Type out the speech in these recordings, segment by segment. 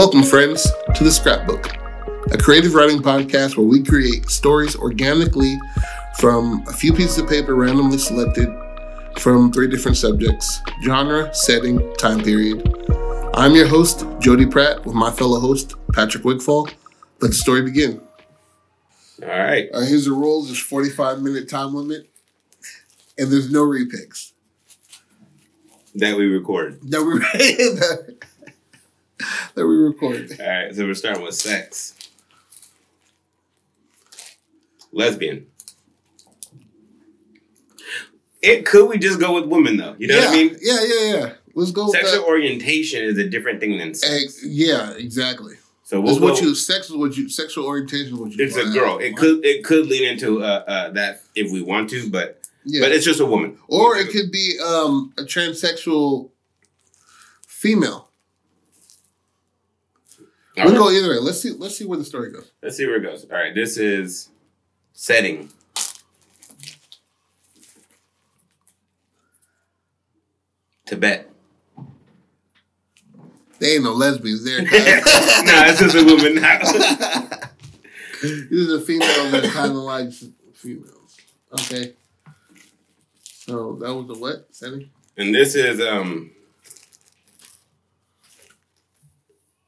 Welcome, friends, to the Scrapbook, a creative writing podcast where we create stories organically from a few pieces of paper randomly selected from three different subjects genre, setting, time period. I'm your host, Jody Pratt, with my fellow host, Patrick Wigfall. Let the story begin. All right. Uh, here's the rules there's 45 minute time limit, and there's no repicks. That we record. That we, that, we record. All right. So we're starting with sex. Lesbian. It could we just go with women though? You know yeah, what I mean? Yeah, yeah, yeah. Let's go with Sexual orientation is a different thing than sex. Ex- yeah, exactly. So we'll what you sex is what you sexual orientation is what you It's a girl. It could it could lean into uh, uh, that if we want to, but yeah. but it's just a woman. or it could be um a transsexual female. All We'll right. go either way. Let's see let's see where the story goes. Let's see where it goes. All right. This is setting. Tibet. They ain't no lesbians there. no, guys. it's just a woman now. this is a female that kind of likes females. Okay. So that was the what setting? and this is um.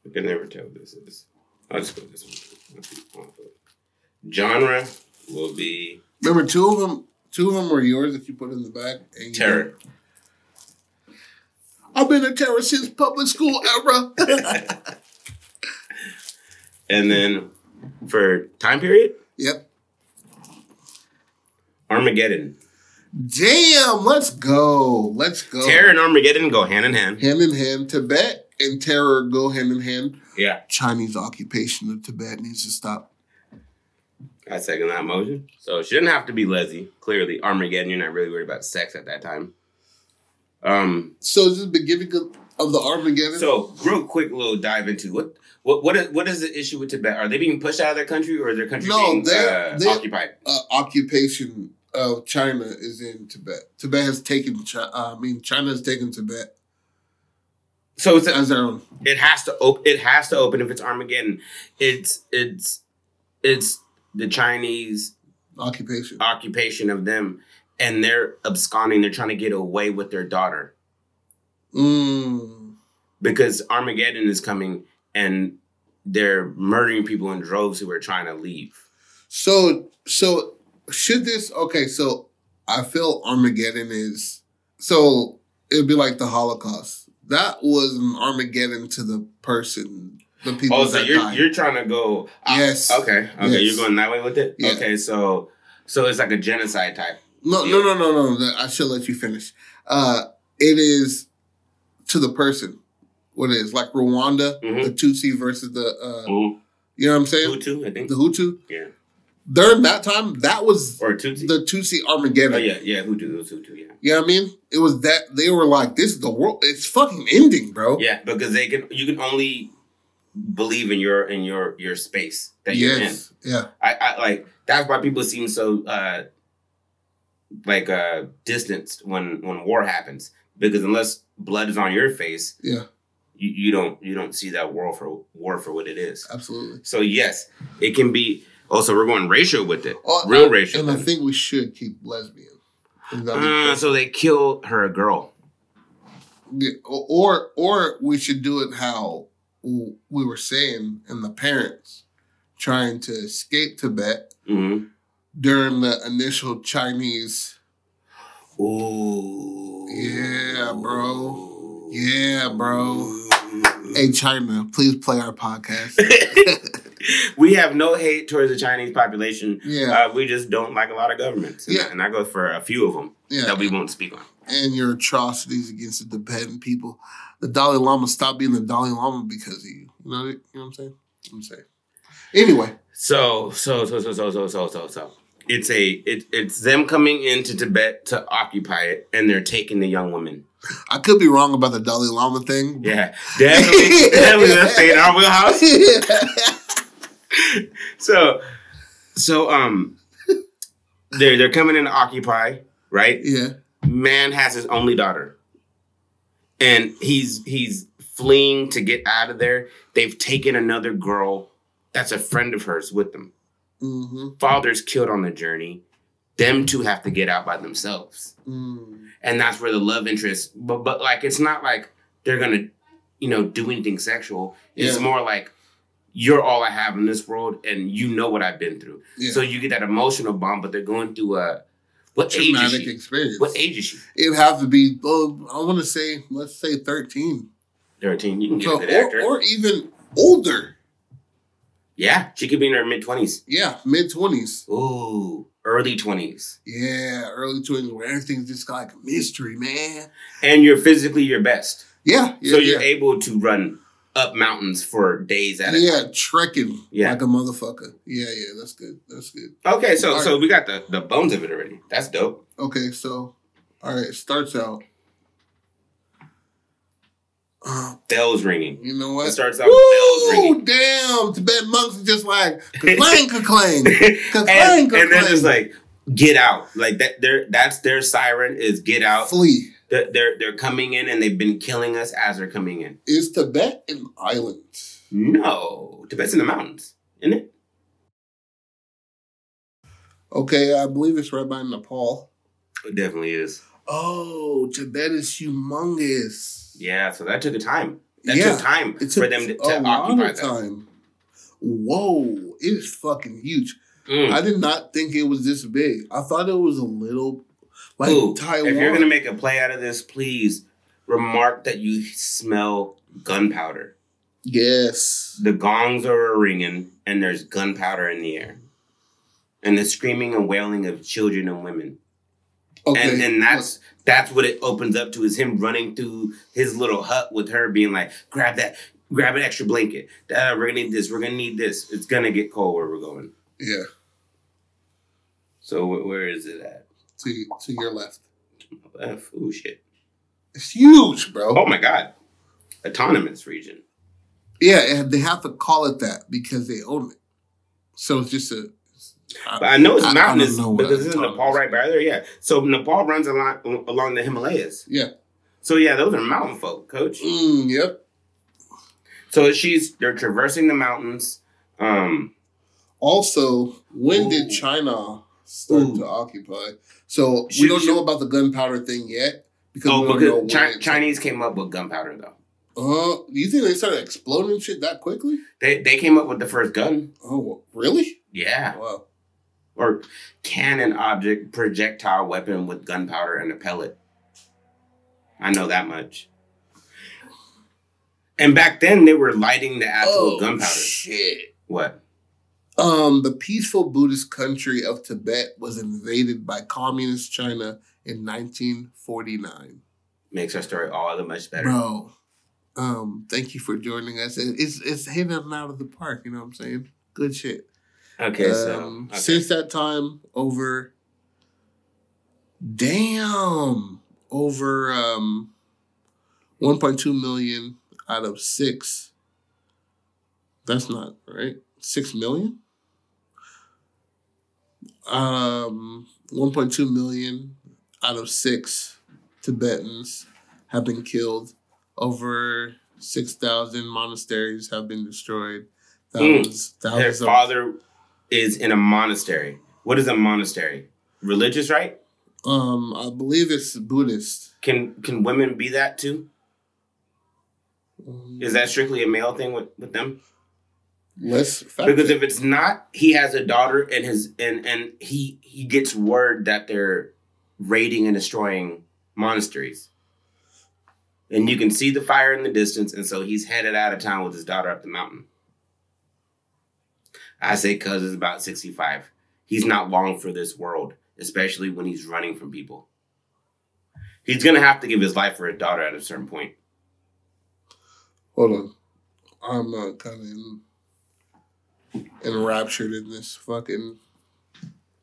I can never tell what this is. I'll just go with this one. Genre will be Remember, two of them. Two of them were yours that you put in the back. And terror. I've been a terror since public school era. And then for time period, yep. Armageddon. Damn. Let's go. Let's go. Terror and Armageddon go hand in hand. hand in hand. Tibet and terror go hand in hand. Yeah, Chinese occupation of Tibet needs to stop. I second that motion. So she didn't have to be Leslie. Clearly, Armageddon. You're not really worried about sex at that time. Um. So is this the beginning of, of the Armageddon? So real quick, little dive into what what what is, what is the issue with Tibet? Are they being pushed out of their country, or is their country No, being they're- uh, they're- occupied? uh, occupation of China is in Tibet. Tibet has taken. Chi- uh, I mean, China has taken Tibet So it's a, as own. it has to op- it has to open if it's Armageddon. It's it's it's the Chinese Occupation. occupation of them, and they're absconding. They're trying to get away with their daughter Mm. because Armageddon is coming, and they're murdering people in droves who are trying to leave. So, so should this? Okay, so I feel Armageddon is so it'd be like the Holocaust. That was an Armageddon to the person, the people Oh, so that you're died. you're trying to go? ah, Yes. Okay. Okay. Yes. You're going that way with it. Yeah. Okay. So so it's like a genocide type. No, no, no, no, no. that- I should let you finish. Uh, it is to the person. What it is like Rwanda, Mhm. the Tutsi versus the. Uh, you know what I'm saying? Hutu, I think. The Hutu. Yeah. During that time, that was Or Tutsi. the Tutsi Armageddon. oh yeah, yeah. Hutu, it was Hutu. Yeah. You know what I mean? It was that they were like, "This is the world. It's fucking ending, bro." Yeah, because they can. You can only believe in your in your your space that you're in. Yeah. I, I like that's why people seem so uh like uh distanced when when war happens because unless blood is on your face Yeah. you, you don't you don't see that war for war for what it is Absolutely. so yes it can be also we're going racial with it Oh, real I- racial And I think we should keep lesbian. And that'd be uh, so they kill her a girl Yeah, or or we should do it how we were saying, and the parents trying to escape Tibet mm-hmm. during the initial Chinese. Ooh. Yeah, bro. Yeah, bro. Hey, China, please play our podcast. we have no hate towards the Chinese population. Yeah, Uh, we just don't like a lot of governments. And, Yeah. and I go for a few of them yeah. that we won't speak on. and your atrocities against the Tibetan people. The Dalai Lama stopped being the Dalai Lama because of you. You know, you know what I'm saying? I'm saying. Anyway, So, so, so, so, so, so, so, so, so. It's a it, it's them coming into Tibet to occupy it, and they're taking the young women. I could be wrong about the Dalai Lama thing. Yeah, definitely, definitely. Stay in our wheelhouse. So, so um, they're they're coming in to occupy, right? yeah. Man has his only daughter, and he's he's fleeing to get out of there, they've taken another girl that's a friend of hers with them. Mm-hmm. Father's killed on the journey. Them two have to get out by themselves. Mm. And that's where the love interest, but but like it's not like they're gonna, you know, do anything sexual. It's Yeah. more like you're all I have in this world and you know what I've been through. Yeah. So you get that emotional bond, but they're going through a what age is Traumatic she? experience. What age is she? It'd have to be. Oh, I want to say, let's say thirteen. 13. You can get So, good actor. or, or even older. yeah, she could be in her mid 20s. Yeah, mid twenties. Ooh, early 20s. Yeah, early twenties where everything's just like a mystery, man. And you're physically your best. Yeah, yeah, so you're yeah. able to run up mountains for days at a yeah, trekking Yeah. like a motherfucker. Yeah, yeah, that's good. That's good. Okay, so All so we got the, the bones of it already. That's dope. Okay, so all right, starts out. Uh, Bells ringing. you know what? It starts out bells ringing. Damn, Tibetan monks are just like clang, clang, and, clang, and they're just like, get out. Like that their that's their siren is get out. flee. They're, they're coming in and they've been killing us as they're coming in. Is Tibet an island? No. Tibet's in the mountains, isn't it? Okay, I believe it's right by Nepal. It definitely is. Oh, Tibet is humongous. Yeah, so that took a time. That Yeah, took time It for them to, a to lot occupy time. Whoa, it is fucking huge. Mm. I did not think it was this big. I thought it was a little like Ooh, Taiwan. If you're gonna make a play out of this, please remark that you smell gunpowder. yes. The gongs are ringing, and there's gunpowder in the air, and the screaming and wailing of children and women. Okay. And and that's that's what it opens up to is him running through his little hut with her being like, grab that, grab an extra blanket. Uh, we're gonna need this. We're gonna need this. It's gonna get cold where we're going. yeah. So wh- where is it at? To to your left. Oh shit. It's huge, bro. Oh my god. Autonomous region. Yeah, and they have to call it that because they own it. So it's just a. But I know it's I- I mountainous know what because isn't Nepal right by there? Yeah. So Nepal runs along along the Himalayas. Yeah. So yeah, those are mountain folk, coach. Mm, yep. So she's they're traversing the mountains. Um, Also, when did China start Ooh. to occupy? So we don't shoot. know about the gunpowder thing yet because oh, because Chi- Chinese came up with gunpowder though. Uh, you think they started exploding shit that quickly? They they came up with the first gun. Oh, really? Yeah. Wow. Or cannon object projectile weapon with gunpowder and a pellet. I know that much. And back then they were lighting the actual oh, gunpowder. shit. What? Um, the peaceful Buddhist country of Tibet was invaded by communist China in 1949. Makes our story all the much better. Bro, um, thank you for joining us. It- It's it's hitting them out of the park. You know what I'm saying? Good shit. Okay, so Um, okay. since that time, over. Damn, over um, 1.2 million out of six. That's not right. Six million. Um, 1.2 million out of six Tibetans have been killed. Over 6,000 monasteries have been destroyed. Thousands, their thousands of father is in a monastery. What is a monastery? Religious, right? Um, I believe it's Buddhist. Can can women be that too? Is that strictly a male thing with, with them? Less Because if it's not, he has a daughter and his and and he he gets word that they're raiding and destroying monasteries. And you can see the fire in the distance, and so he's headed out of town with his daughter up the mountain. I say cuz is about 65. He's not long for this world, especially when he's running from people. He's gonna have to give his life for his daughter at a certain point. Hold on, I'm uh, kind of in, enraptured in this fucking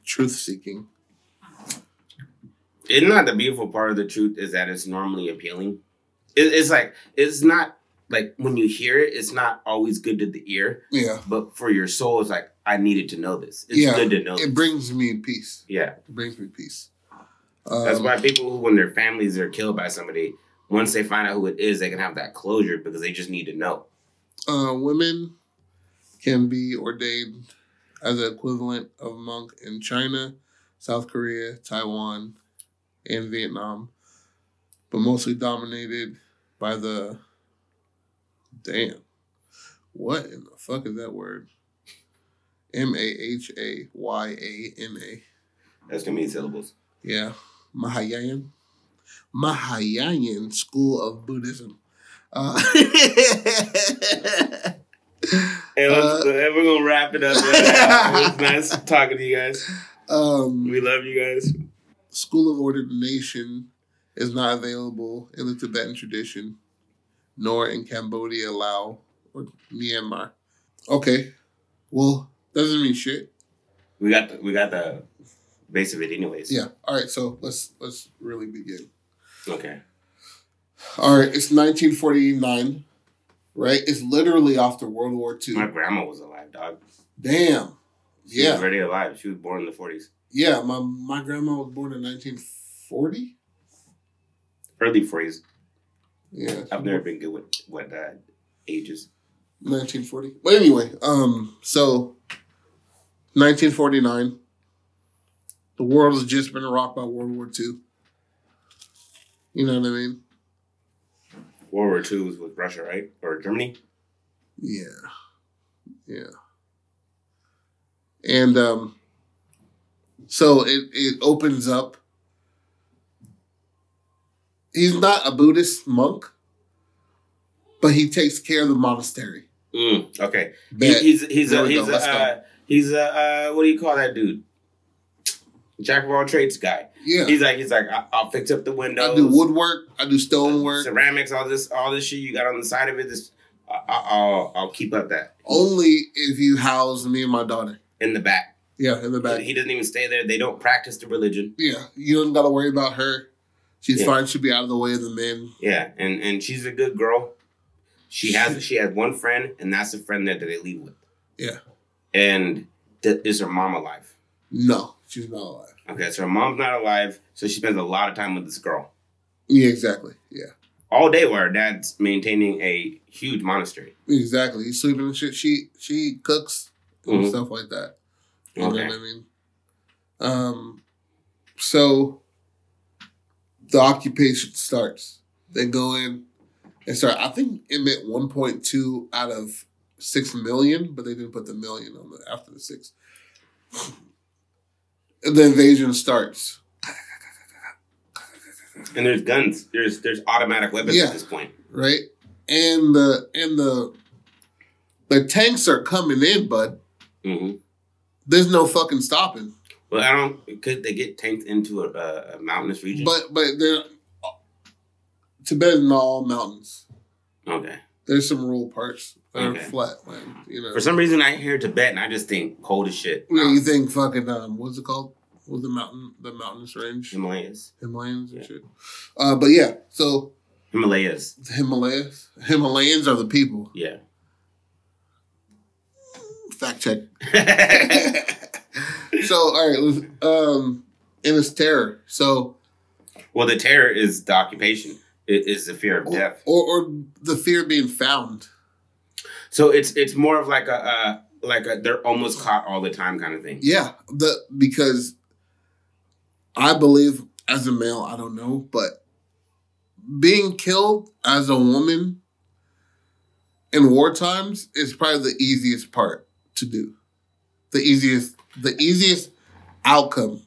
truth seeking. Isn't that the beautiful part of the truth is that it's normally appealing? It, it's like it's not like when you hear it, it's not always good to the ear, Yeah, but for your soul, it's like I needed to know this. It's Yeah, good to know. it this. brings me peace. yeah, It brings me peace. that's Um, why people who, when their families are killed by somebody, once they find out who it is, they can have that closure because they just need to know. Uh, women can be ordained as the equivalent of monk in China, South Korea, Taiwan, and Vietnam, but mostly dominated by the damn. What in the fuck is that word? M A H A Y A N A. That's gonna mean syllables. Yeah, Mahayan. Mahayan school of Buddhism. Uh, And let's, Uh, we're gonna wrap it up. it was nice talking to you guys. um, We love you guys. school of ordination is not available in the Tibetan tradition, nor in Cambodia, Laos, or Myanmar. Okay, well, doesn't mean shit. We got the, we got the base of it, anyways. Yeah. All right. So let's let's really begin. Okay. All right. It's 1949. Right. It's literally after World War II. My grandma was alive, dog. Damn. She was already alive. She was born in the forties, Yeah. My my grandma was born in 1940. early forties. Yeah. I've never been good with what uh, ages. 1940. But anyway, um, so 1949. The world has just been rocked by World War II. You know what I mean? World War Two was with Russia, right, or Germany? Yeah. Yeah. And um so it, it opens up. He's not a Buddhist monk, but he takes care of the monastery. Mm, okay. He, he's he's a he's a uh, he's a uh, what do you call that dude? Jack of all trades guy. yeah. He's like he's like I- I'll fix up the windows. I do woodwork, I do stonework. ceramics, all this all this shit you got on the side of it. This I- I- I'll I'll keep up that Only if you house me and my daughter. in the back. Yeah, in the back. He doesn't even stay there. They don't practice the religion. Yeah, you don't got to worry about her. She's Yeah. fine. She'll be out of the way of the men. Yeah, and and she's a good girl. She has she has one friend, and that's the friend that they leave with. Yeah. And th- is her mom alive? No, she's not alive. Okay, so her mom's not alive, so she spends a lot of time with this girl Yeah, exactly. Yeah, all day while her dad's maintaining a huge monastery. exactly. He's sleeping and shit. She she cooks and Mhm. stuff like that. You know Okay. what I mean? Um, so the occupation starts. They go in and start. I think it meant one point two out of six million, but they didn't put the million on the after the six. The invasion starts. And there's guns. There's there's automatic weapons Yeah. at this point. right? And the and the the tanks are coming in, bud. hmm There's no fucking stopping. Well, I don't. Could they get tanked into a, a, a mountainous region? But but they're Tibet is not all mountains. okay. There's some rural parts that Okay. are flat land. You know. For some reason, I hear Tibet and I just think cold as shit. yeah, you think fucking um, what's it called? What's the mountain? The mountainous range, Himalayas. Himalayas and Yeah. shit. Uh, but yeah, so Himalayas. the Himalayas, Himalayans are the people. Yeah. Fact check. so all right, um, and it's terror. So well, the terror is the occupation. It is the fear of or, death. or or the fear of being found. So it's it's more of like a uh, like a they're almost caught all the time kind of thing. Yeah, the because I believe as a male, I don't know, but being killed as a woman in war times is probably the easiest part to do. The easiest, the easiest outcome.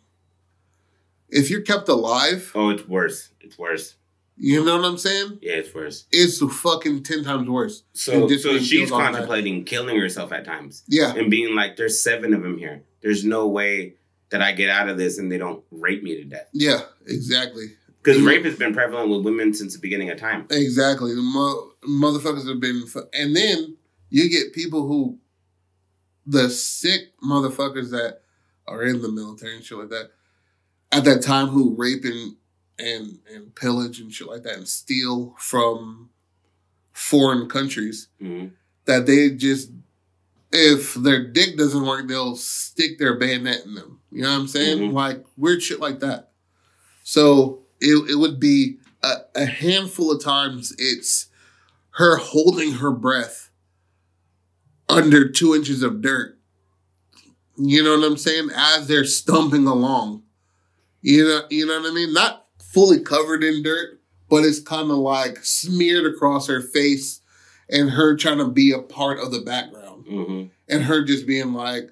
If you're kept alive, Oh, it's worse. It's worse. you know what I'm saying? Yeah, it's worse. It's fucking ten times worse. So so she's killed on that. contemplating killing herself at times Yeah, and being like, "There's seven of them here. There's no way that I get out of this and they don't rape me to death." yeah, exactly. Because rape has been prevalent with women since the beginning of time. Exactly. The mo- motherfuckers have been, fu- and then you get people who, the sick motherfuckers that are in the military and shit like that, at that time who rape and and and pillage and shit like that and steal from foreign countries hmm that they just if their dick doesn't work they'll stick their bayonet in them you know what i'm saying Mhm. like weird shit like that so it, it would be a, a handful of times it's her holding her breath under two inches of dirt. You know what I'm saying? As they're stumping along. You know, you know what I mean? Not fully covered in dirt, but it's kind of like smeared across her face and her trying to be a part of the background. hmm And her just being like,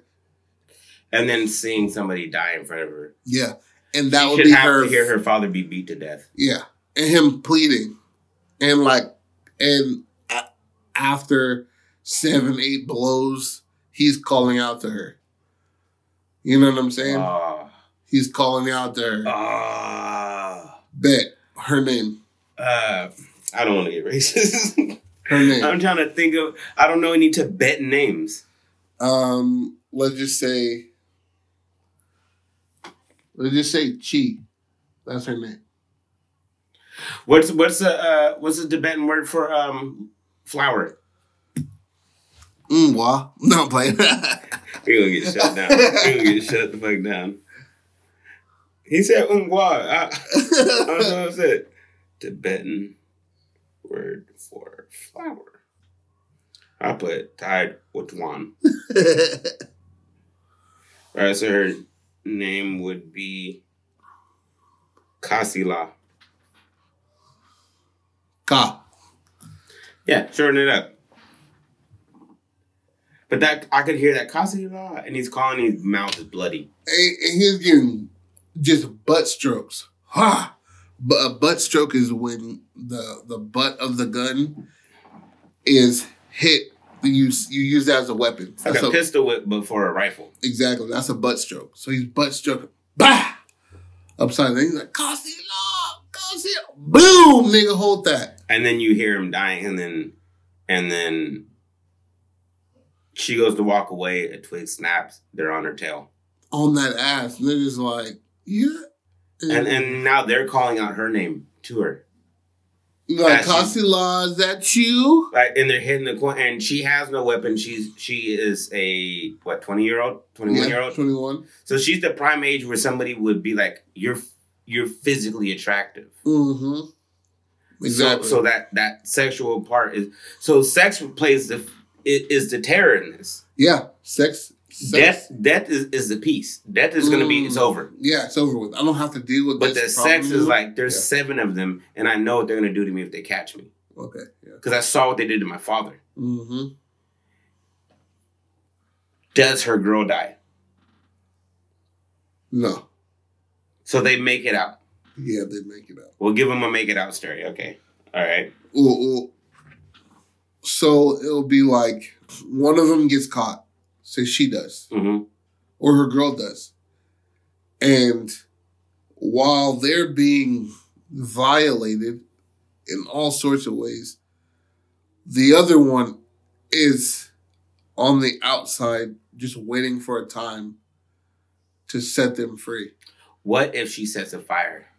And then seeing somebody die in front of her. yeah. And that she would be have her to hear her father be beat to death. Yeah, and him pleading, and like, and after seven, eight blows, he's calling out to her. You know what I'm saying? Ah, he's calling out to her. ah. Bet her name. Uh, I don't want to get racist. Her name. I'm trying to think of. I don't know any Tibetan names. Um, let's just say. Let's just say Chi. That's her name. What's what's the uh, what's the Tibetan word for um flower? Mwa. No, I'm playing. He gonna get shut down. You're gonna get shut the fuck down. He said ungwa. I, I don't know what I said. Tibetan word for flower. I put tied with one. All right, so her name would be Kasila. Ka. Yeah, shorten it up. But that I could hear that Kasila, and he's calling his mouth is bloody. and, he's getting just butt strokes. Ha! But a butt stroke is when the the butt of the gun is hit. You use you use that as a weapon. Like That's a a- pistol whip, but for a rifle. exactly. That's a butt stroke. So he's butt stroke. Bah! Upside down. He's like, Kasi law, Kasi. Boom! Nigga, hold that. And then you hear him dying, and then, and then she goes to walk away. A twig snaps. They're on her tail, On that ass. Just like, yeah. and and now they're calling out her name to her. Like, law, is that you? Like, and they're hitting the corner, and she has no weapon. She's she is a what twenty year old, twenty one year old. 21. So she's the prime age where somebody would be like, "You're you're physically attractive." Mm-hmm. Exactly. So, so that that sexual part is so sex plays the i- is the terror in this. yeah, sex. Sex Death death is, is the peace. Death is gonna be it's Mm. over. Yeah, it's over with. I don't have to deal with But the sex is like there's Yeah. seven of them, and I know what they're gonna do to me if they catch me Okay. Yeah. because I saw what they did to my father. Mm-hmm. Does her girl die? No. So they make it out. Yeah, they make it out. We'll give them a make it out story. Okay, all right. Ooh, ooh. So it'll be like one of them gets caught. Say she does, Mm-hmm. or her girl does, and while they're being violated in all sorts of ways, the other one is on the outside, just waiting for a time to set them free. What if she sets a fire?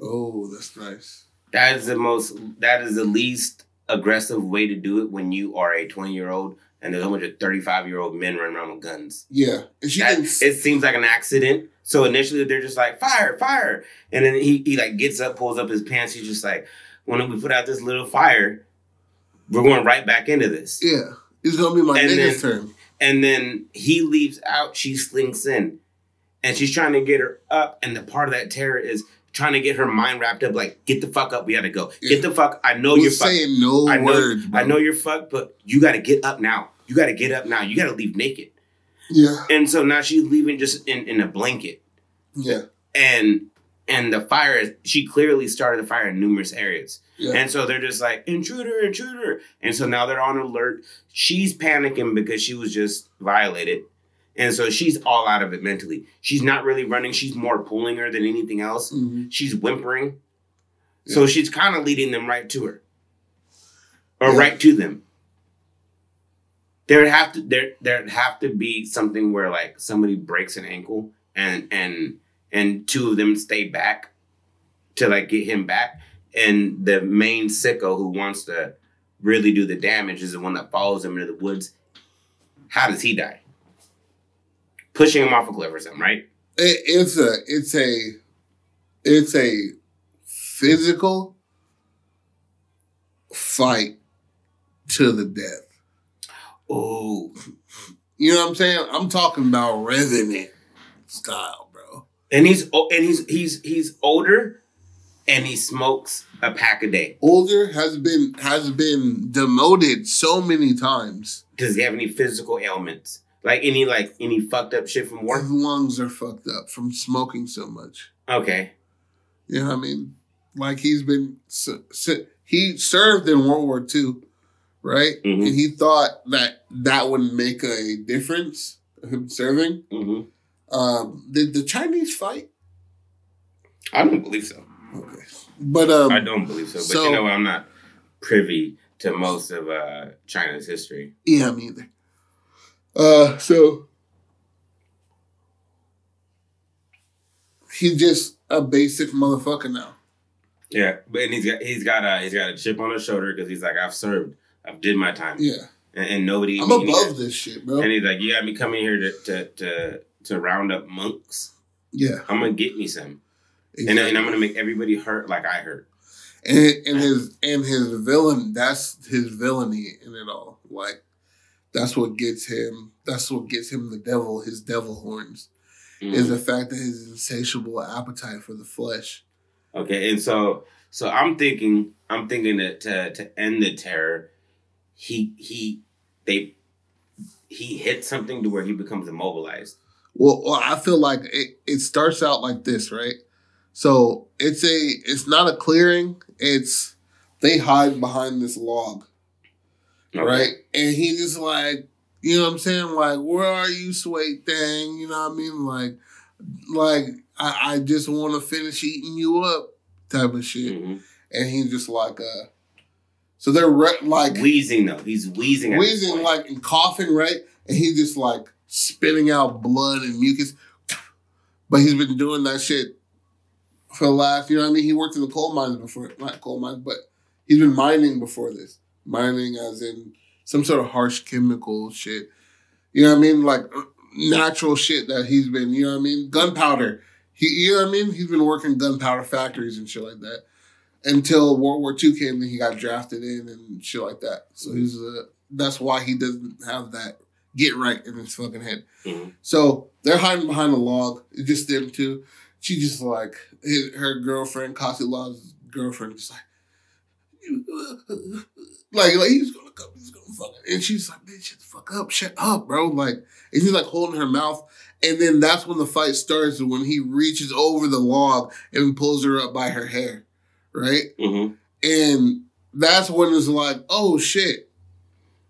Oh, that's nice. That is the most. That is the least aggressive way to do it when you are a twenty year old and there's a bunch of thirty five year old men running around with guns. Yeah, and she That- can. it seems like an accident. So initially they're just like fire, fire, and then he he like gets up, pulls up his pants. He's just like, when we put out this little fire, we're going right back into this. Yeah, it's gonna be my And nigga's turn. And then he leaves out. She slinks in, and she's trying to get her up. And the part of that terror is trying to get her mind wrapped up. Like, get the fuck up. We gotta go. Get the fuck. I know Who's you're fucked. saying no I know, words. Bro. I know you're fucked, but you got to get up now. You got to get up now. You got to leave naked. Yeah, And so now she's leaving just in, in a blanket. yeah, And and the fire, she clearly started the fire in numerous areas. yeah. And so they're just like, intruder, intruder. And so now they're on alert. She's panicking because she was just violated. And so she's all out of it mentally. She's not really running. She's more pulling her than anything else. Mhm. She's whimpering. So she's kind of leading them right to her. Or Yeah. right to them. There'd have to there there'd have to be something where like somebody breaks an ankle and and and two of them stay back to like get him back. And the main sicko who wants to really do the damage is the one that follows him into the woods. How does he die? Pushing him off a cliff or something, right? It, it's a, it's a, it's a physical fight to the death. Oh, You know what I'm saying? I'm talking about Revenant style, bro. and he's oh, and he's he's he's older, and he smokes a pack a day. Older has been has been demoted so many times. Does he have any physical ailments? Like any like any fucked up shit from war? His lungs are fucked up from smoking so much. Okay. You know what I mean? Like he's been he served in World War II, right? Mhm. And he thought that that would make a difference. Him serving. hmm Um, did the Chinese fight? I don't believe so. Okay, but um, I don't believe so. But so- you know, I'm not privy to most of uh, China's history. Yeah, me either. Uh, so he's just a basic motherfucker now. Yeah, but and he's got he's got a he's got a chip on his shoulder because he's like I've served, I've did my time, Yeah, and, and nobody. I'm and above this shit, bro. And he's like, you got me coming here to to to, to round up monks. Yeah, I'm gonna get me some, and, and I'm gonna make everybody hurt like I hurt. and and his and his villain. That's his villainy in it all. Like that's what gets him. That's what gets him the devil. His devil horns is Mhm. the fact that his insatiable appetite for the flesh. Okay, and so so I'm thinking I'm thinking that to to end the terror, he he they he hits something to where he becomes immobilized. Well, well, I feel like it, it starts out like this, right? So it's a it's not a clearing. It's they hide behind this log, Okay. right? And he just like, you know what I'm saying? Like, where are you, sweet thing? You know what I mean? Like, like I, I just want to finish eating you up, type of shit. Mhm. And he's just like, uh, so they're re- like Wheezing though, he's wheezing. wheezing, like and coughing, right? And he's just like spitting out blood and mucus. But he's been doing that shit for the last, you know what I mean? He worked in the coal mines before, not coal mines, but he's been mining before this. Mining as in some sort of harsh chemical shit. You know what I mean? Like natural shit that he's been, you know what I mean? Gunpowder. He, you know what I mean? He's been working gunpowder factories and shit like that until World War II came. Then he got drafted in and shit like that. So he's uh, that's why he doesn't have that get right in his fucking head. Mhm. So they're hiding behind a log. It's just them two. She just like his, her girlfriend, Kasi Law's girlfriend, just like, like, like he's gonna come, he's gonna fuck her. And she's like, man, shut the fuck up, shut up, bro. Like, and he's like holding her mouth. And then that's when the fight starts when he reaches over the log and pulls her up by her hair, right? Mhm. And that's when it's like, oh shit.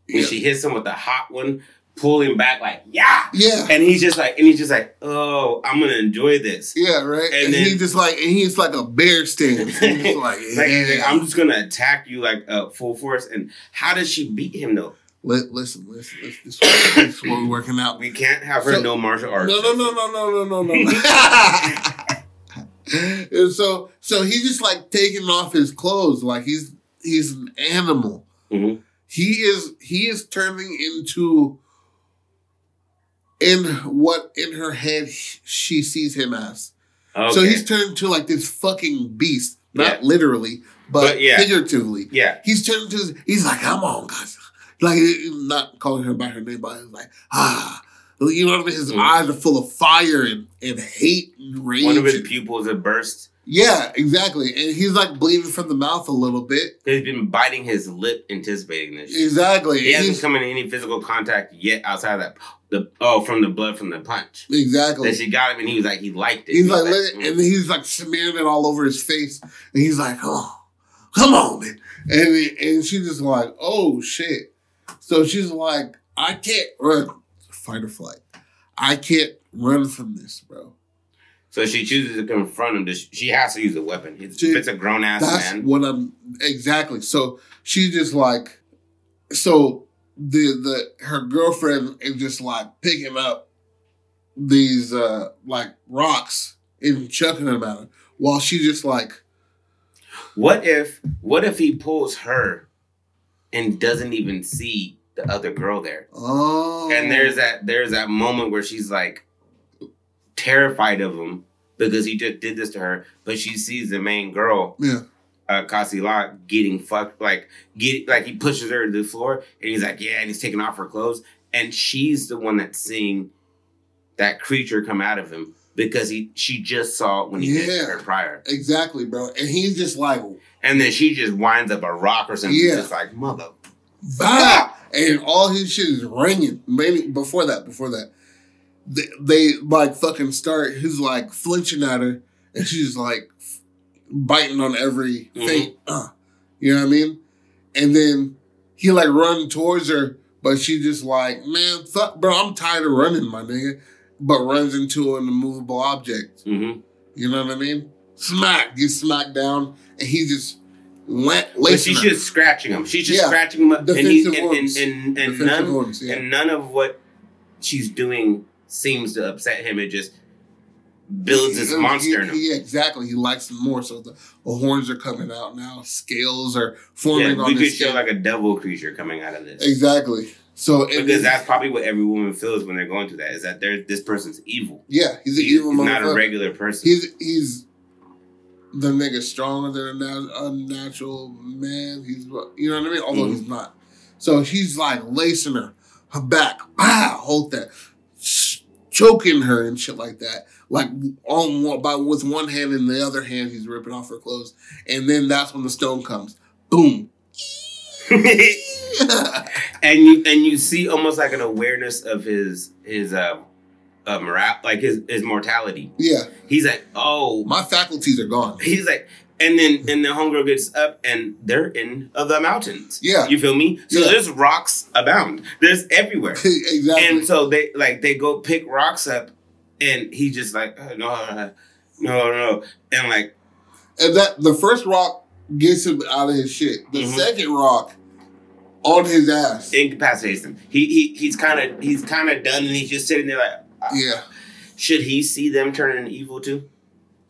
And Yeah. she hits him with the hot one, pull him back like yeah, Yeah. and he's just like and he's just like oh I'm gonna enjoy this. Yeah, right. And, And then- he just like, and he's like a bear stance. He's just like, Like, yeah. I'm just gonna attack you like uh, full force. And how does she beat him though? Li- listen, listen, listen. This, is- this is what we're working out. We can't have her So- know martial arts. No, no, no, no, no, no, no, no. and so, so he's just like taking off his clothes, like he's he's an animal. Mhm. He is he is turning into in what in her head she sees him as. Okay. So he's turned into like this fucking beast, not Yeah. literally, but, But yeah. figuratively. yeah. He's turned to he's like, come on, guys. Like not calling her by her name, but he's like, ah. You know what I mean? His Mm. eyes are full of fire and, and hate and rage. One of his pupils had burst. yeah, exactly. And he's like bleeding from the mouth a little bit. He's been biting his lip, anticipating this. shit. Exactly. He hasn't He's- come into any physical contact yet outside of that. The oh, from the blood from the punch. exactly. That she got him, and he was like, he liked it. He's He was like, mm. and he's like smearing it all over his face. And he's like, oh, come on, man. And, and she's just like, oh, shit. So she's like, I can't run. Fight or flight. I can't run from this, bro. So she chooses to confront him. She has to use a weapon. If it's a grown ass man, what I'm exactly. So she's just like, so the the her girlfriend is just like picking up these uh like rocks and chucking them at her while she's just like, what if what if he pulls her and doesn't even see the other girl there? oh, And there's that there's that moment where she's like terrified of him. because he just did this to her. But she sees the main girl, Yeah. uh, Kasila, getting fucked, like get like he pushes her to the floor, and he's like, yeah, and he's taking off her clothes, and she's the one that's seeing that creature come out of him because he she just saw it when he Yeah. did her prior, Exactly, bro. And he's just like, and then she just winds up a rock or something, Yeah. just like mother. bah! And all his shit is ringing. Maybe before that, before that. They, they like fucking start, he's like flinching at her, and she's like biting on every thing. Uh, you know what I mean? And then he like run towards her, but she just like, man, fuck, bro, I'm tired of running, my nigga. But runs into an immovable object. Mm-hmm. You know what I mean? Smack, gets smacked down, and he just la- lacing she's just scratching him. She's just Yeah. scratching him up, and, he, and, and, and, and none yeah. and none of what she's doing seems to upset him. It just builds this monster he- in him. he- exactly. He likes them more. So the, the horns are coming out now. Scales are forming Yeah, on we could show like a devil creature coming out of this. Exactly. So Because that's probably what every woman feels when they're going through that is that they're, this person's evil. yeah, he's an He's, evil he's not a regular person. He's he's the nigga stronger than a nat- unnatural man. He's you know what I mean. Although Mhm. he's not. So he's like lacing her, her back, ah, hold that, ch- choking her and shit like that. Like on one, by with one hand and the other hand, he's ripping off her clothes, and then that's when the stone comes. Boom. and you and you see almost like an awareness of his his uh, uh moral like his his mortality. yeah, He's like, oh, my faculties are gone. He's like, and then and the homegirl gets up and they're in uh, the mountains. Yeah. you feel me? So Yeah. there's rocks abound. There's everywhere, exactly. and so they like they go pick rocks up, and he just like uh, no, uh, no, no, and like And that the first rock gets him out of his shit. The Mhm. second rock on his ass. incapacitates him. He he he's kind of he's kind of done, and he's just sitting there like, yeah. should he see them turning evil too?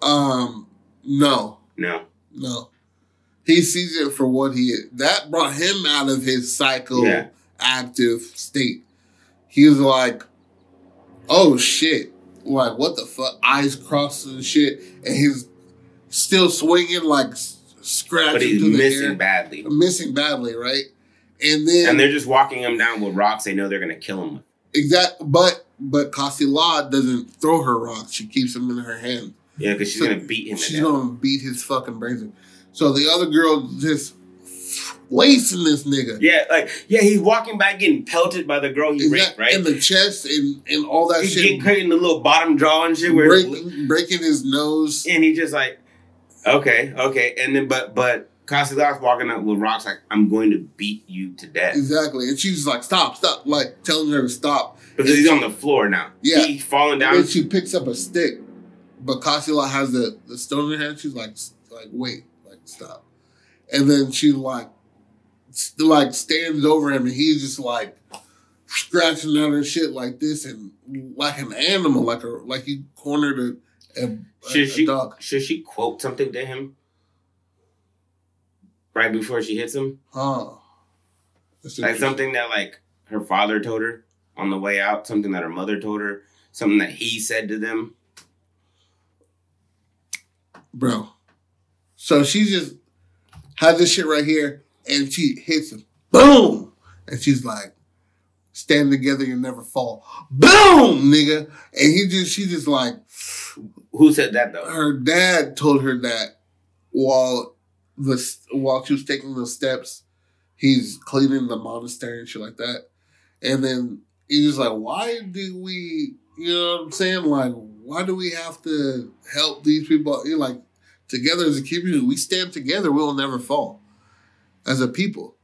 Um. No. No. No. He sees it for what he is. That brought him out of his psycho Yeah. active state. He was like, "Oh shit! Like what the fuck?" Eyes crossed and shit, and he's still swinging like scratching But he's through the missing air. badly, missing badly, right? And then and they're just walking him down with rocks. They know they're gonna kill him with. Exact, but but Kasila doesn't throw her rocks. She keeps them in her hand. Yeah, because she's So gonna beat him. She's gonna beat his fucking brains in. So the other girl just wasting this nigga. Yeah, like yeah, he's walking back getting pelted by the girl he raped, right? In the chest and, and all that he's shit. getting cut in the little bottom jaw and shit. Where breaking, breaking his nose. and he just like, okay, okay, and then but but Castellan's walking up with rocks like, I'm going to beat you to death Exactly. And she's like, stop, stop, like telling her to stop. Because he's on the floor now. Yeah. he's falling down. then she picks up a stick. But Kasila has the, the stone in her hand. She's like, like, wait, like, stop. And then she like, st- like stands over him, and he's just like scratching at her shit like this, and like an animal, like a like he cornered a, a, a, Should a she dog. should she quote something to him right before she hits him? Huh. That's Like something that like her father told her on the way out, something that her mother told her, something that he said to them. bro. So she just has this shit right here, and she hits him. Boom! And she's like, stand together, you'll never fall. Boom, nigga. And he just, she just like, Who said that though? her dad told her that while the while she was taking the steps, he's cleaning the monastery and shit like that. And then he's just like, why do we, you know what I'm saying? Like, why do we have to help these people? You're like, together as a community, we stand together, we'll never fall as a people.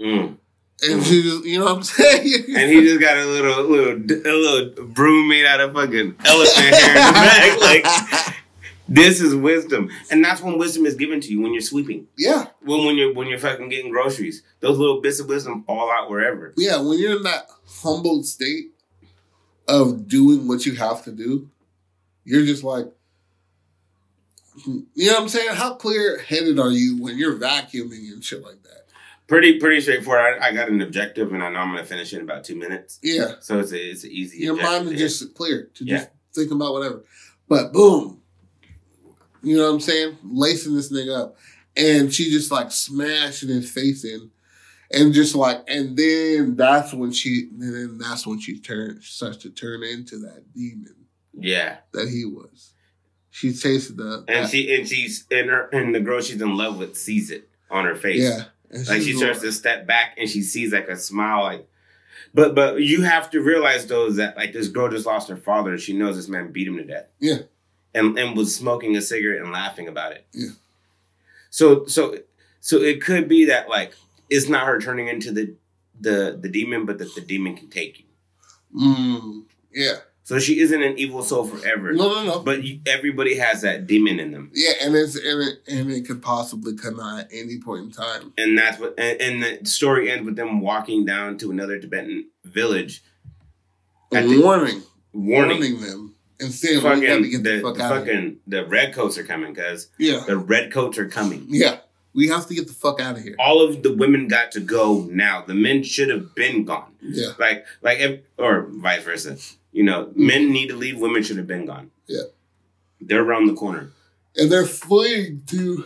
Mm. And she just, you know what I'm saying? And he just got a little, little, a little broom made out of fucking elephant hair in the back. Like this is wisdom, and that's when wisdom is given to you when you're sweeping. yeah, When when you're when you're fucking getting groceries, those little bits of wisdom fall out wherever. yeah. When you're in that humbled state of doing what you have to do, you're just like, you know what I'm saying? How clear headed are you when you're vacuuming and shit like that? Pretty pretty straightforward. I, I got an objective, and I know I'm gonna finish in about two minutes. Yeah, So it's a it's an easy. your mind is just clear to Yeah. just think about whatever. But boom, You know what I'm saying? Lacing this nigga up. And she just like smashing his face in. And just like, and then that's when she, and then that's when she turns, starts to turn into that demon Yeah. that he was. She tasted the, And that- she and she's and her and the girl she's in love with sees it on her face. yeah. And Like she starts to step back and she sees like a smile like but but you have to realize though is that like this girl just lost her father and she knows this man beat him to death. Yeah. And and was smoking a cigarette and laughing about it. Yeah. So so so it could be that like it's not her turning into the the the demon, but that the demon can take you. Mm, yeah. So she isn't an evil soul forever. No, no, no. But you, everybody has that demon in them. yeah, and it's and it, and it could possibly come out at any point in time. and that's what and, and the story ends with them walking down to another tibetan village the- warning, warning, warning them and saying, "We got to fucking get the, the, fuck the out of here." fucking the red coats are coming because Yeah, the red coats are coming yeah. We have to get the fuck out of here. all of the women got to go now the men should have been gone Yeah, like like if, or vice versa you know mm. men need to leave women should have been gone Yeah. they're around the corner and they're fleeing to.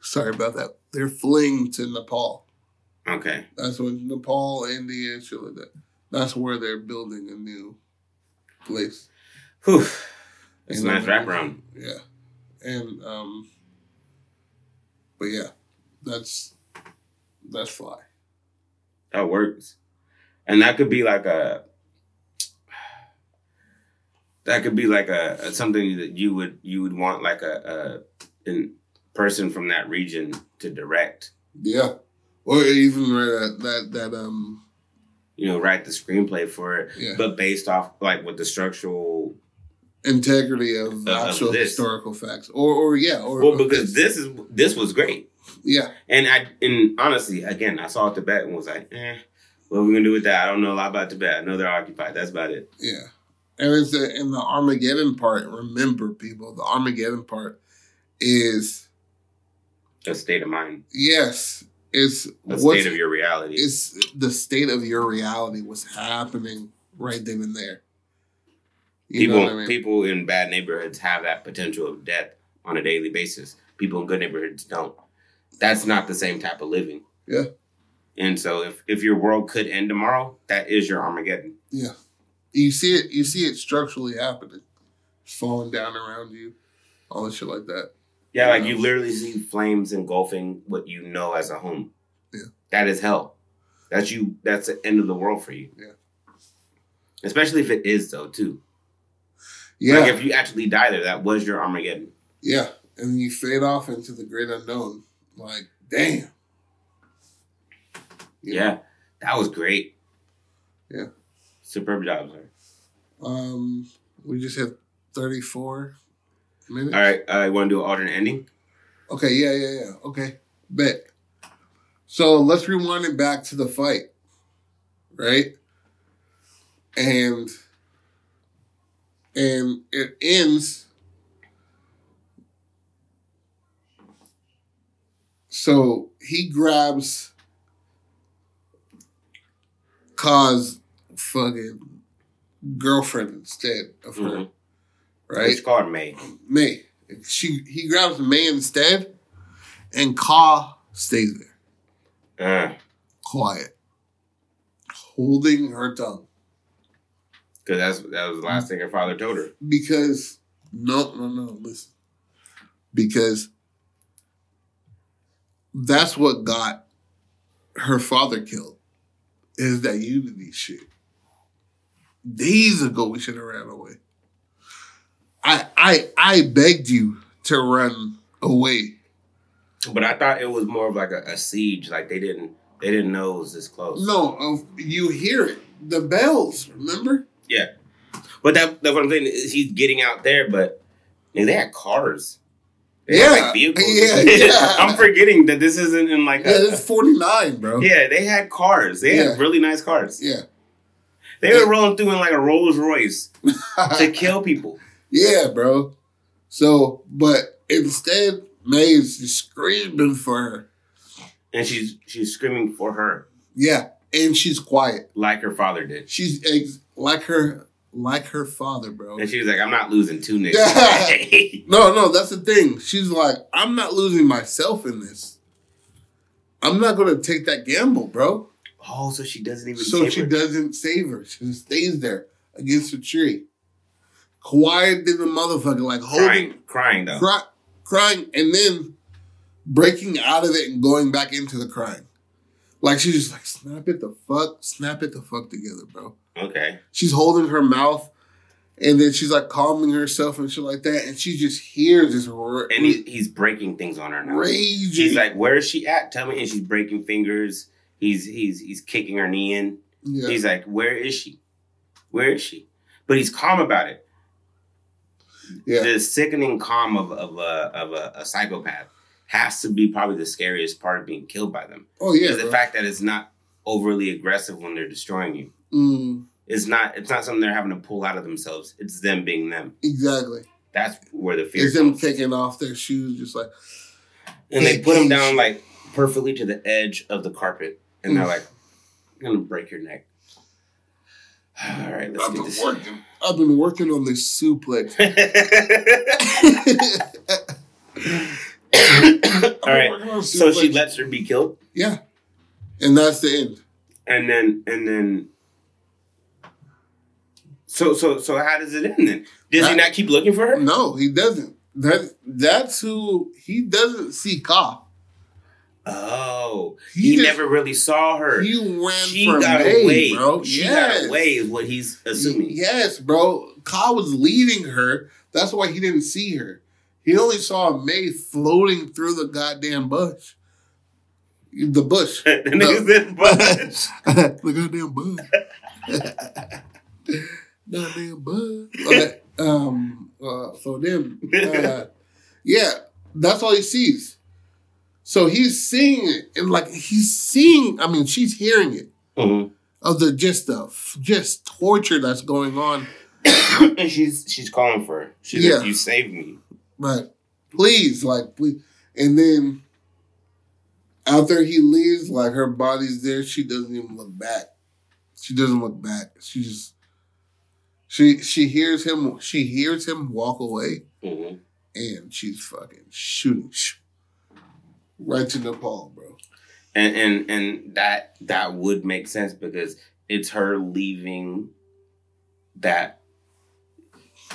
Sorry about that. They're fleeing to Nepal. okay That's what Nepal, India, and shit like that. That's where they're building a new place. Whew. it's a nice what I mean? wraparound Yeah. And um but yeah, that's that's fly. that works and that could be like a that could be like a, a something that you would you would want like a, a person from that region to direct Yeah. Or even that that that um you know write the screenplay for it yeah. but based off like with the structural integrity of of actual this. historical facts. Or or yeah, or well because this. is this was great. Yeah. and i and honestly again i saw tibet and was like eh what are we gonna do with that? I don't know a lot about tibet i know they're occupied. That's about it. Yeah. And it's the in the Armageddon part, remember people, the Armageddon part is a state of mind. Yes, it's what's- state of your reality it's the state of your reality What's happening right then and there. You people I mean? people in bad neighborhoods have that potential of death on a daily basis. People in good neighborhoods don't. That's not the same type of living. Yeah. And so if if your world could end tomorrow, that is your Armageddon. Yeah. You see it you see it structurally happening. Falling down around you. All this shit like that. Yeah, like you literally see flames engulfing what you know as a home. Yeah. That is hell. That's you that's the end of the world for you. Yeah. Especially if it is though too. Yeah. Like if you actually die there, that was your Armageddon. yeah. And then you fade off into the great unknown. Like, damn. You know? Yeah. That was great. Yeah. Superb job, sir. Um we just hit thirty four minutes. All right, I want to do an alternate ending. Okay, yeah, yeah, yeah. Okay. Bet. So let's rewind it back to the fight. Right? And and it ends so he grabs Ka's fucking girlfriend instead of her, Mhm. Right? It's called May. May. She he grabs May instead, and Ka stays there, Uh, quiet, holding her tongue Cause that's that was the last thing her father told her. because no, no, no. Listen, because that's what got her father killed. Is that unity shit? Days ago, we should have ran away. I I I begged you to run away. But I thought it was more of like a, a siege. Like they didn't they didn't know it was this close. No, uh, you hear it. The bells, remember? Yeah. But that that's what I'm saying. is He's getting out there, but man, they had cars. They Yeah, had, like, vehicles. yeah, yeah. I'm forgetting that this isn't in like Yeah, a, it's 49, bro. yeah. They had cars. They Yeah. had really nice cars. Yeah. They were rolling through in like a Rolls Royce to kill people. Yeah, bro. So, but instead, May is just screaming for her. And she's she's screaming for her Yeah, and she's quiet. like her father did. She's ex- like her like her father, bro. And she was like, I'm not losing two niggas. No, no, that's the thing. She's like, I'm not losing myself in this. I'm not gonna take that gamble, bro. oh, so she doesn't even So save she her. doesn't save her. She stays there against the tree. Quiet than the motherfucker, like holding crying, crying though. cry, crying, and then breaking out of it and going back into the crying. Like she's just like, snap it the fuck, snap it the fuck together, bro. Okay. She's holding her mouth, and then she's like calming herself and shit like that, and she just hears this ra- And he's, he's breaking things on her now. raging. She's like, "Where is she at? Tell me." And she's breaking fingers. He's he's he's kicking her knee in. yeah, He's like, "Where is she? Where is she?" But he's calm about it. Yeah, The sickening calm of of a of a, a psychopath has to be probably the scariest part of being killed by them. oh yeah, the fact that it's not overly aggressive when they're destroying you. Mm, It's not it's not something they're having to pull out of themselves. It's them being them. exactly. That's where the fear is. It's them comes. taking off their shoes, just like And they put them down like perfectly to the edge of the carpet, and they're Mm. like, "I'm gonna break your neck." All right, let's I've get been this. working. I've been working on this suplex. All right. So she lets her be killed, Yeah, and that's the end. and then and then. So so so how does it end then? Does he not keep looking for her? No, he doesn't. That that's who he doesn't see Ka. Oh, He he, just- never really saw her. He ran she for got May, away, bro. She yes. got away, is what he's assuming. Yes, bro. Ka was leading her. That's why he didn't see her. He only saw May floating through the goddamn bush. The bush. the nigga said, "But the goddamn bug. goddamn bug. Okay, um, uh, so then, uh, yeah, that's all he sees. So he's seeing it, and like he's seeing. I mean, she's hearing it Mhm. of the just the just torture that's going on. and she's she's calling for her. She's Yeah. like, "You saved me." Right? Please, like, please. And then after he leaves, like her body's there. She doesn't even look back. She doesn't look back. She just she she hears him. She hears him walk away, hmm and she's fucking shooting sh- right to Nepal, bro. And and and that that would make sense because it's her leaving that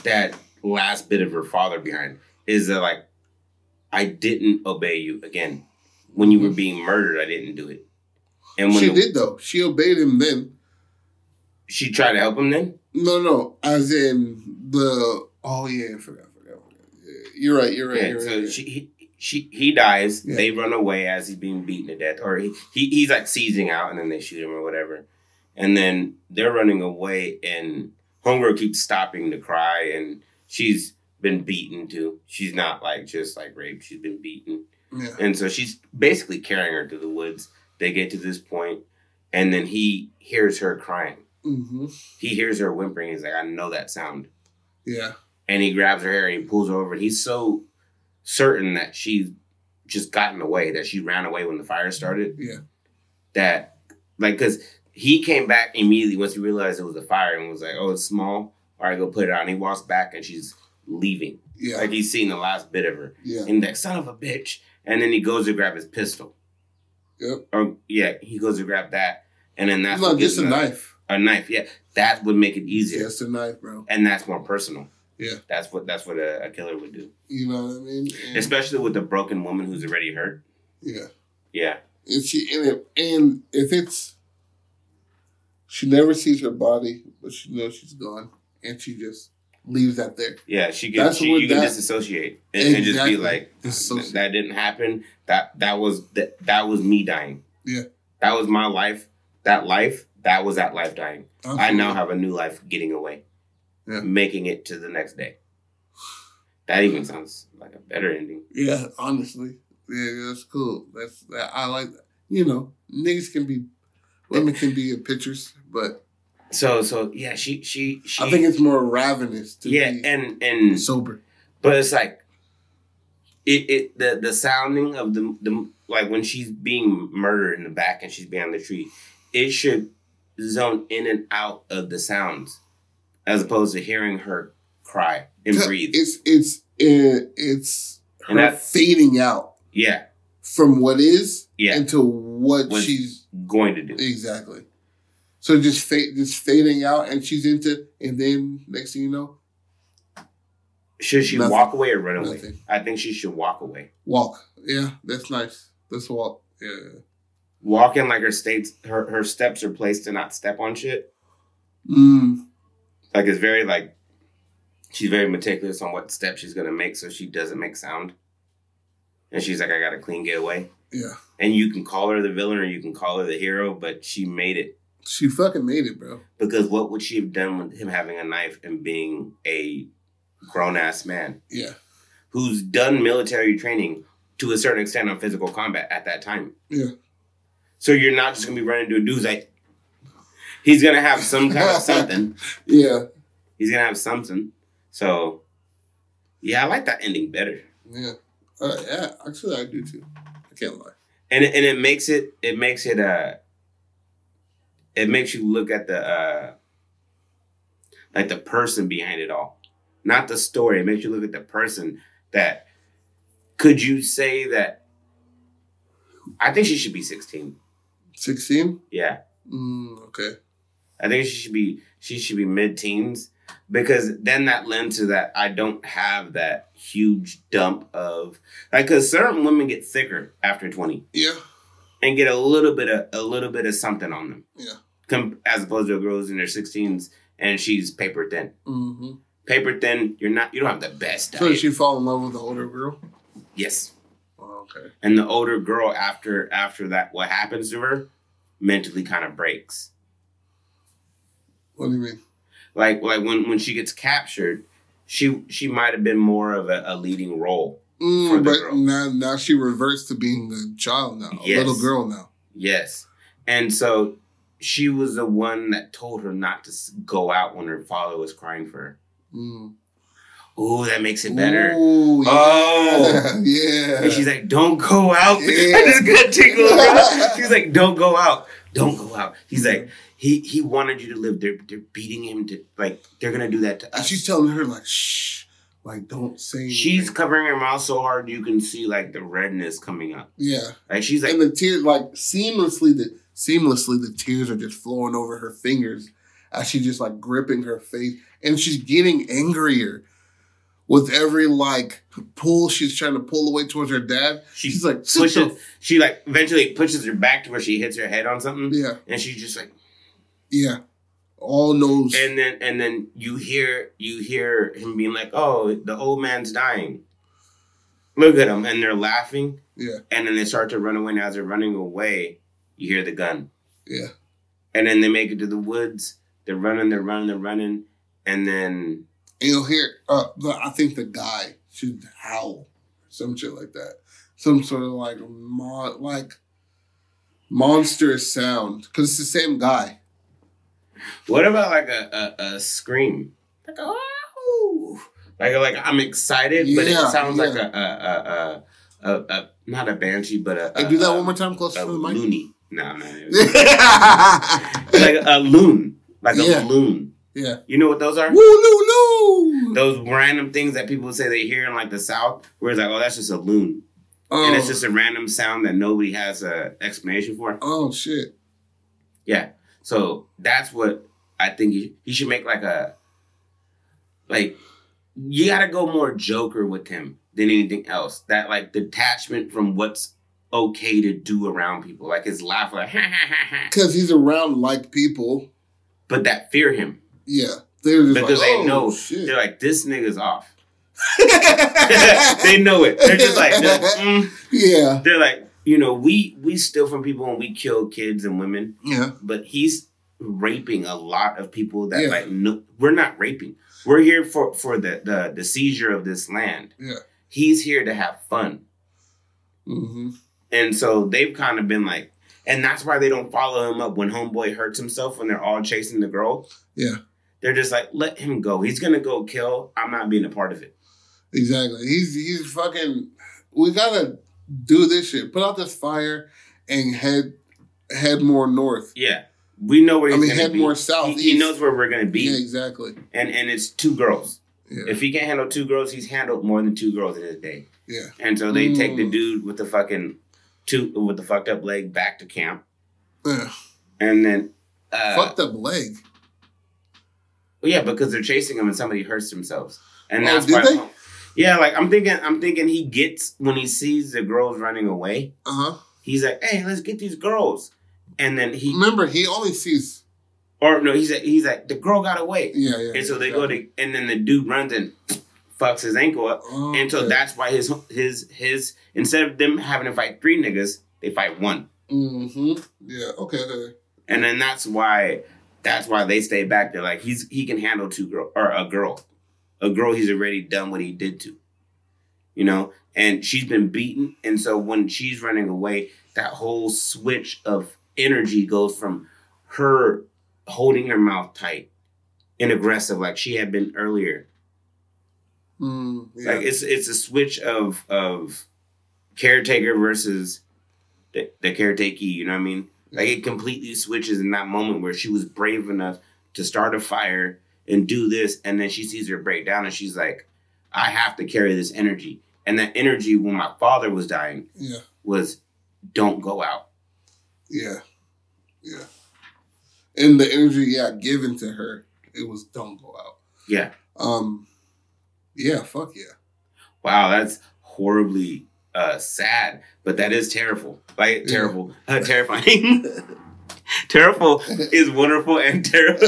that last bit of her father behind. Is that like I didn't obey you again when you were mm-hmm. being murdered? I didn't do it. And when she the- did though. She obeyed him then. she tried to help him, then No, no, as in the. Oh yeah, I forgot. I forgot. I forgot. Yeah, you're right. You're right. Yeah, you're so right. she he, she he dies. Yeah. They run away as he's being beaten to death, or he, he he's like seizing out, and then they shoot him or whatever. And then they're running away, and Homegirl keeps stopping to cry, and she's been beaten too. She's not like just like raped; she's been beaten, yeah. and so she's basically carrying her through the woods. They get to this point, and then he hears her crying. hmm He hears her whimpering. He's like, "I know that sound." Yeah. and he grabs her hair and he pulls her over and he's so certain that she's just gotten away that she ran away when the fire mm-hmm. started Yeah. that like because he came back immediately once he realized it was a fire and was like oh it's small all right go put it on he walks back and she's leaving Yeah. like he's seen the last bit of her yeah. and that son of a bitch and then he goes to grab his pistol Yep. or yeah he goes to grab that and then that's no, just a knife. a knife yeah that would make it easier Just a knife, bro. and that's more personal Yeah. that's what that's what a, a killer would do You know what I mean? And, especially with a broken woman who's already hurt. yeah. Yeah, And she and, it, and if it's she never sees her body, but she knows she's gone, and she just leaves that there. yeah. She can. That's She, what you can that- disassociate and, and just be like, Disassociate. "That didn't happen. That that was that that was me dying. Yeah. that was my life. That life. That was that life dying. I now have a new life getting away, Yeah. making it to the next day. That even sounds like a better ending. Yeah, honestly, yeah, that's cool. That's that. I like that. You know, niggas can be, women can be in pictures, but So so yeah, she she she. I think it's more ravenous to yeah, be and and sober. But it's like it, it the the sounding of the the like when she's being murdered in the back and she's behind the tree, it should zone in and out of the sounds as opposed to hearing her cry and breathe. It's it's it, it's And her that- fading out yeah, from what is Yeah. into what What- she's going to do. exactly. So just fade, just fading out, and she's into, and then next thing you know, Should she Nothing. walk away or run away? Nothing. I think she should walk away. walk. Yeah, that's nice. Let's walk. Yeah, Walking like her states, her her steps are placed to not step on shit. mm, Like it's very like she's very meticulous on what step she's gonna make so she doesn't make sound. And she's like, I got a clean getaway. yeah. And you can call her the villain or you can call her the hero, but she made it. She fucking made it, bro. Because what would she have done with him having a knife and being a grown ass man Yeah, who's done military training to a certain extent on physical combat at that time? Yeah. So you're not just gonna be running to a dude who's like he's gonna have some kind of something. yeah, He's gonna have something. So yeah, I like that ending better. yeah. Uh, yeah, actually, I do too. I can't lie. And it, and it makes it it makes it uh it makes you look at the uh like the person behind it all. Not the story. It makes you look at the person that could you say that I think she should be 16. Sixteen. Yeah. Mm, okay. I think she should be she should be mid teens because then that lends to that I don't have that huge dump of like because certain women get thicker after twenty Yeah, and get a little bit of a little bit of something on them. Yeah. Com- as opposed to a girl in their sixteens and she's paper thin. mm-hmm. Paper thin, you're not you don't have the best So diet. did she fall in love with the older girl? yes, Oh, okay. and the older girl after after that what happens to her mentally kind of breaks. What do you mean? like like when when she gets captured she she might have been more of a, a leading role Mm, but now, now she reverts to being a child now, a little girl now. yes and so she was the one that told her not to go out when her father was crying for her Mm. Ooh, that makes it better Ooh, yeah. Oh. yeah. and she's like don't go out Yeah. i just got tickled she's like don't go out don't go out he's like he he wanted you to live they're, they're beating him to like they're gonna do that to and us she's telling her like, shh, like don't say. Anything. she's covering her mouth so hard you can see like the redness coming up yeah, like she's like and the tears like seamlessly the seamlessly the tears are just flowing over her fingers as she's just like gripping her face, and she's getting angrier with every like pull she's trying to pull away towards her dad. She She's like, "Sit pushes. She like eventually pushes her back to where she hits her head on something, Yeah, and she's just like. yeah, all knows. And then and then you hear you hear him being like, "Oh, the old man's dying." Look at him, and they're laughing, yeah, and then they start to run away. And as they're running away, you hear the gun, yeah, and then they make it to the woods. They're running, they're running, they're running, and then and you'll hear. Uh, the, I think the guy should howl, some shit like that, some sort of like mon- like monstrous sound because it's the same guy. what about like a a, a scream, like a "Wow!" like like I'm excited, but it sounds like yeah. a a, a a a not a banshee, but a, Hey, do that a- one more time, closer to the mic. loony. No, no, like a loon, like Yeah. a loon. Yeah. You know what those are? Woo loo loo. Those random things that people say they hear in like the South, where it's like, oh, that's just a loon, Oh, and it's oh. just a random sound that nobody has a explanation for. oh shit. Yeah, so that's what I think he, he should make like a like you got to go more Joker with him than anything else. That like detachment from what's okay to do around people, like his laugh, like ha ha ha ha, Because he's around like people. but that fear him Yeah, they're just because like, they oh, know shit. they're like this nigga's off. they know it. They're just like, mm. yeah, They're like, you know, we we steal from people and we kill kids and women, yeah, but he's raping a lot of people that Yeah. like no, we're not raping. We're here for for the the the seizure of this land. Yeah. He's here to have fun, hmm and so they've kind of been like, and that's why they don't follow him up when homeboy hurts himself when they're all chasing the girl. Yeah. They're just like, let him go. He's gonna go kill. I'm not being a part of it. exactly. He's he's fucking. We gotta do this shit. Put out this fire and head head more north. Yeah. We know where I mean, gonna head be. more He- He, knows where we're gonna be, Yeah, exactly. and and it's two girls. Yeah, If he can't handle two girls, he's handled more than two girls in his day. yeah. And so they take the Mm. dude with the fucking two with the fucked up leg back to camp, yeah. and then uh, Fucked up leg. Yeah, because they're chasing him and somebody hurts themselves, and Oh, that's why. Yeah, like I'm thinking, I'm thinking he gets when he sees the girls running away. Uh huh. He's like, "Hey, let's get these girls," and then he Remember, he only sees. or no, he's like, he's like, the girl got away, Yeah, yeah. and so they go to, and then the dude runs and fucks his ankle up, Oh, and so that's why his his his instead of them having to fight three niggas, they fight one. Mm-hmm. Yeah. Okay. okay. and then that's why that's why they stay back there. Like he's he can handle two girl or a girl, a girl he's already done what he did to, you know. And she's been beaten, and so when she's running away, that whole switch of energy goes from her holding her mouth tight and aggressive like she had been earlier. Mm, yeah. Like it's it's a switch of of caretaker versus the, the caretakee. You know what I mean? Like it completely switches in that moment where she was brave enough to start a fire and do this, and then she sees her break down, and she's like, "I have to carry this energy." And that energy, when my father was dying, yeah. was, "Don't go out." Yeah. Yeah. And the energy, yeah, given to her, it was don't go out. Yeah. Um. Yeah. Fuck yeah. Wow, that's horribly uh, sad, but that is terrible. Like Yeah. terrible, uh, terrifying. terrible is wonderful and terrible.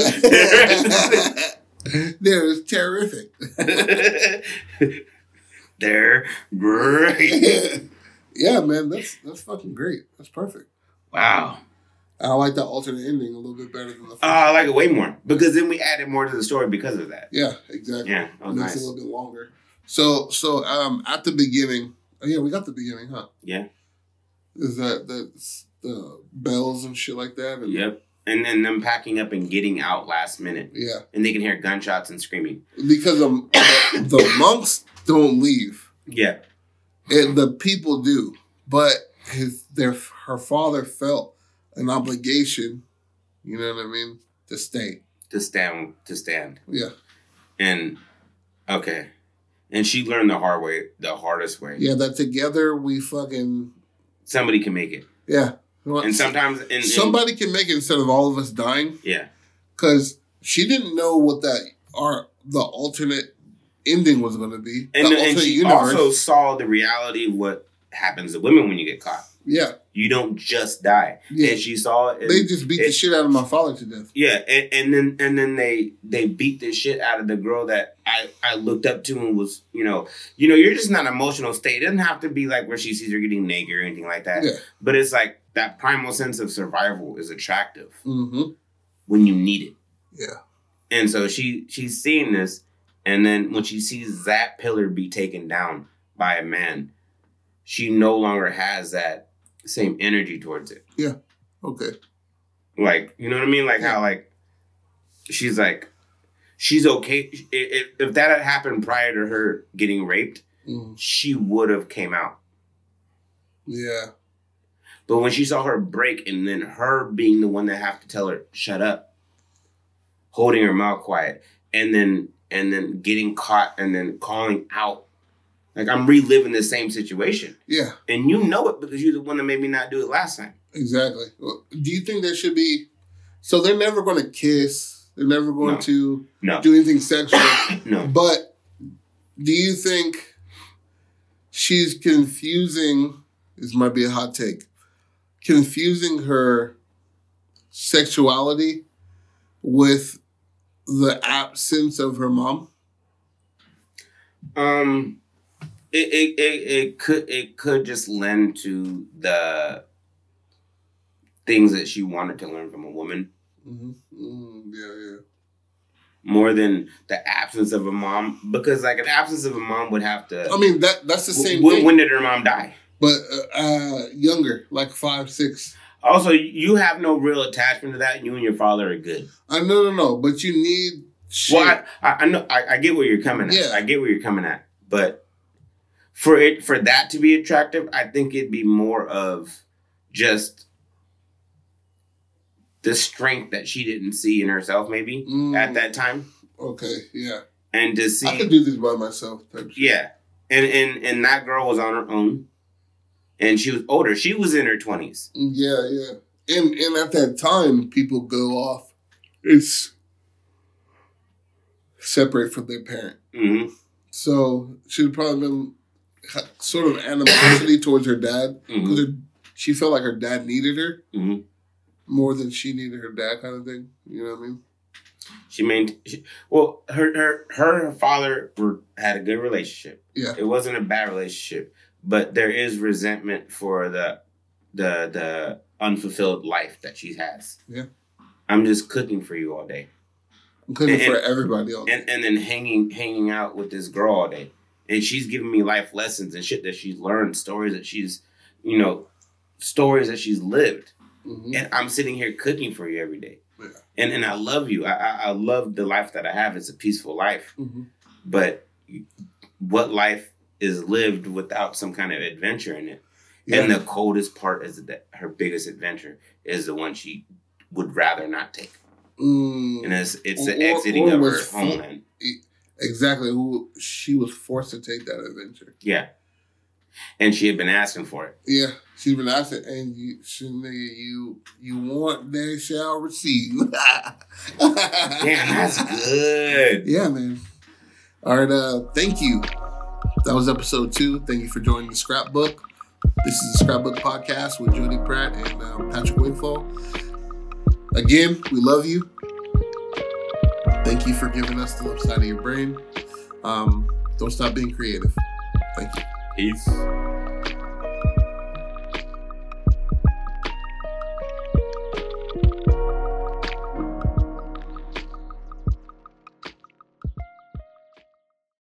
there is terrific. They're great. yeah, man, that's that's fucking great. That's perfect. Wow. I like that alternate ending a little bit better than the first. Oh, I like it way more because then we added more to the story because of that. yeah, exactly. Yeah, that was Makes it a little bit longer. So, so um, at the beginning, Oh, yeah, we got the beginning, huh? Yeah. Is that the the bells and shit like that? And, Yep. And then them packing up and getting out last minute, Yeah, and they can hear gunshots and screaming. because the, the monks don't leave, Yeah. and the people do. But his their her father felt an obligation. You know what I mean? To stay. To stand. To stand. Yeah, And okay. And she learned the hard way, the hardest way. yeah. That together we fucking Somebody can make it, yeah. and sometimes, and, and- somebody can make it instead of all of us dying. yeah, because she didn't know what that our the alternate ending was going to be. and the and she also saw the reality of what happens to women when you get caught. yeah, You don't just die. yeah. And she saw it. they just beat the shit out of my father to death. Yeah, and, and then and then they they beat the shit out of the girl that I I looked up to and was you know you know you're just not an emotional state. It doesn't have to be like where she sees her getting naked or anything like that. Yeah. But it's like that primal sense of survival is attractive Mm-hmm. when you need it. Yeah. And so she she's seeing this, and then when she sees that pillar be taken down by a man, she no longer has that same energy towards it. Yeah. Okay. Like, you know what I mean? Like how like she's like she's okay. If, if, if that had happened prior to her getting raped, Mm. she would have came out. Yeah. But when she saw her break and then her being the one that have to tell her shut up, holding her mouth quiet, and then and then getting caught and then calling out, like I'm reliving the same situation, Yeah. and you know it because you're the one that made me not do it last time. Exactly. Well, Do you think there should be? So they're never going to kiss. They're never going No. to No, do anything sexual. no. But do you think she's confusing? This might be a hot take. Confusing her sexuality with the absence of her mom. Um, it, it it it could it could just lend to the things that she wanted to learn from a woman Mm-hmm. Mm, yeah, yeah. more than the absence of a mom because like an absence of a mom would have to I mean that that's the same when, thing, when did her mom die but uh, uh, younger, like five, six. also you have no real attachment to that you and your father are good I no, no, no. But you need. Shit. well I, I, I know I, I get where you're coming at Yeah. i get where you're coming at but for it for that to be attractive i think it'd be more of just the strength that she didn't see in herself, maybe Mm, at that time, Okay, yeah. and to see, I could do this by myself. type shit. yeah, and and and that girl was on her own, and she was older. She was in her twenties. Mm, Yeah, yeah. And and at that time, people go off. It's separate from their parent. hmm So she'd probably been sort of animosity towards her dad because she felt like her dad needed her hmm more than she needed her dad, kind of thing. You know what I mean? She made well. Her her her and her father were had a good relationship. Yeah. it wasn't a bad relationship, but there is resentment for the the the unfulfilled life that she has. Yeah. I'm just cooking for you all day, I'm cooking And- for everybody else. and and then hanging hanging out with this girl all day, and she's giving me life lessons and shit that she's learned, stories that she's, you know, stories that she's lived, Mhm. and I'm sitting here cooking for you every day. Yeah. And and I love you. I, I I love the life that I have. It's a peaceful life. Mhm. But what life is lived without some kind of adventure in it? Yeah. And the coldest part is that her biggest adventure is the one she would rather not take. Mm, And it's it's the Or- or- exiting or of her homeland. Exactly who she was forced to take that adventure. Yeah. And she had been asking for it. Yeah, she's been asking, and you, she, nigga, you, you want, they shall receive. Damn, that's good. Yeah, man. All right, uh, thank you. That was episode two. Thank you for joining the Scrapbook. This is the Scrapbook Podcast with Jody Pratt and um, Patrick Wingfall. Again, we love you. Thank you for giving us the left side of your brain. Um, don't stop being creative. Thank you. Peace.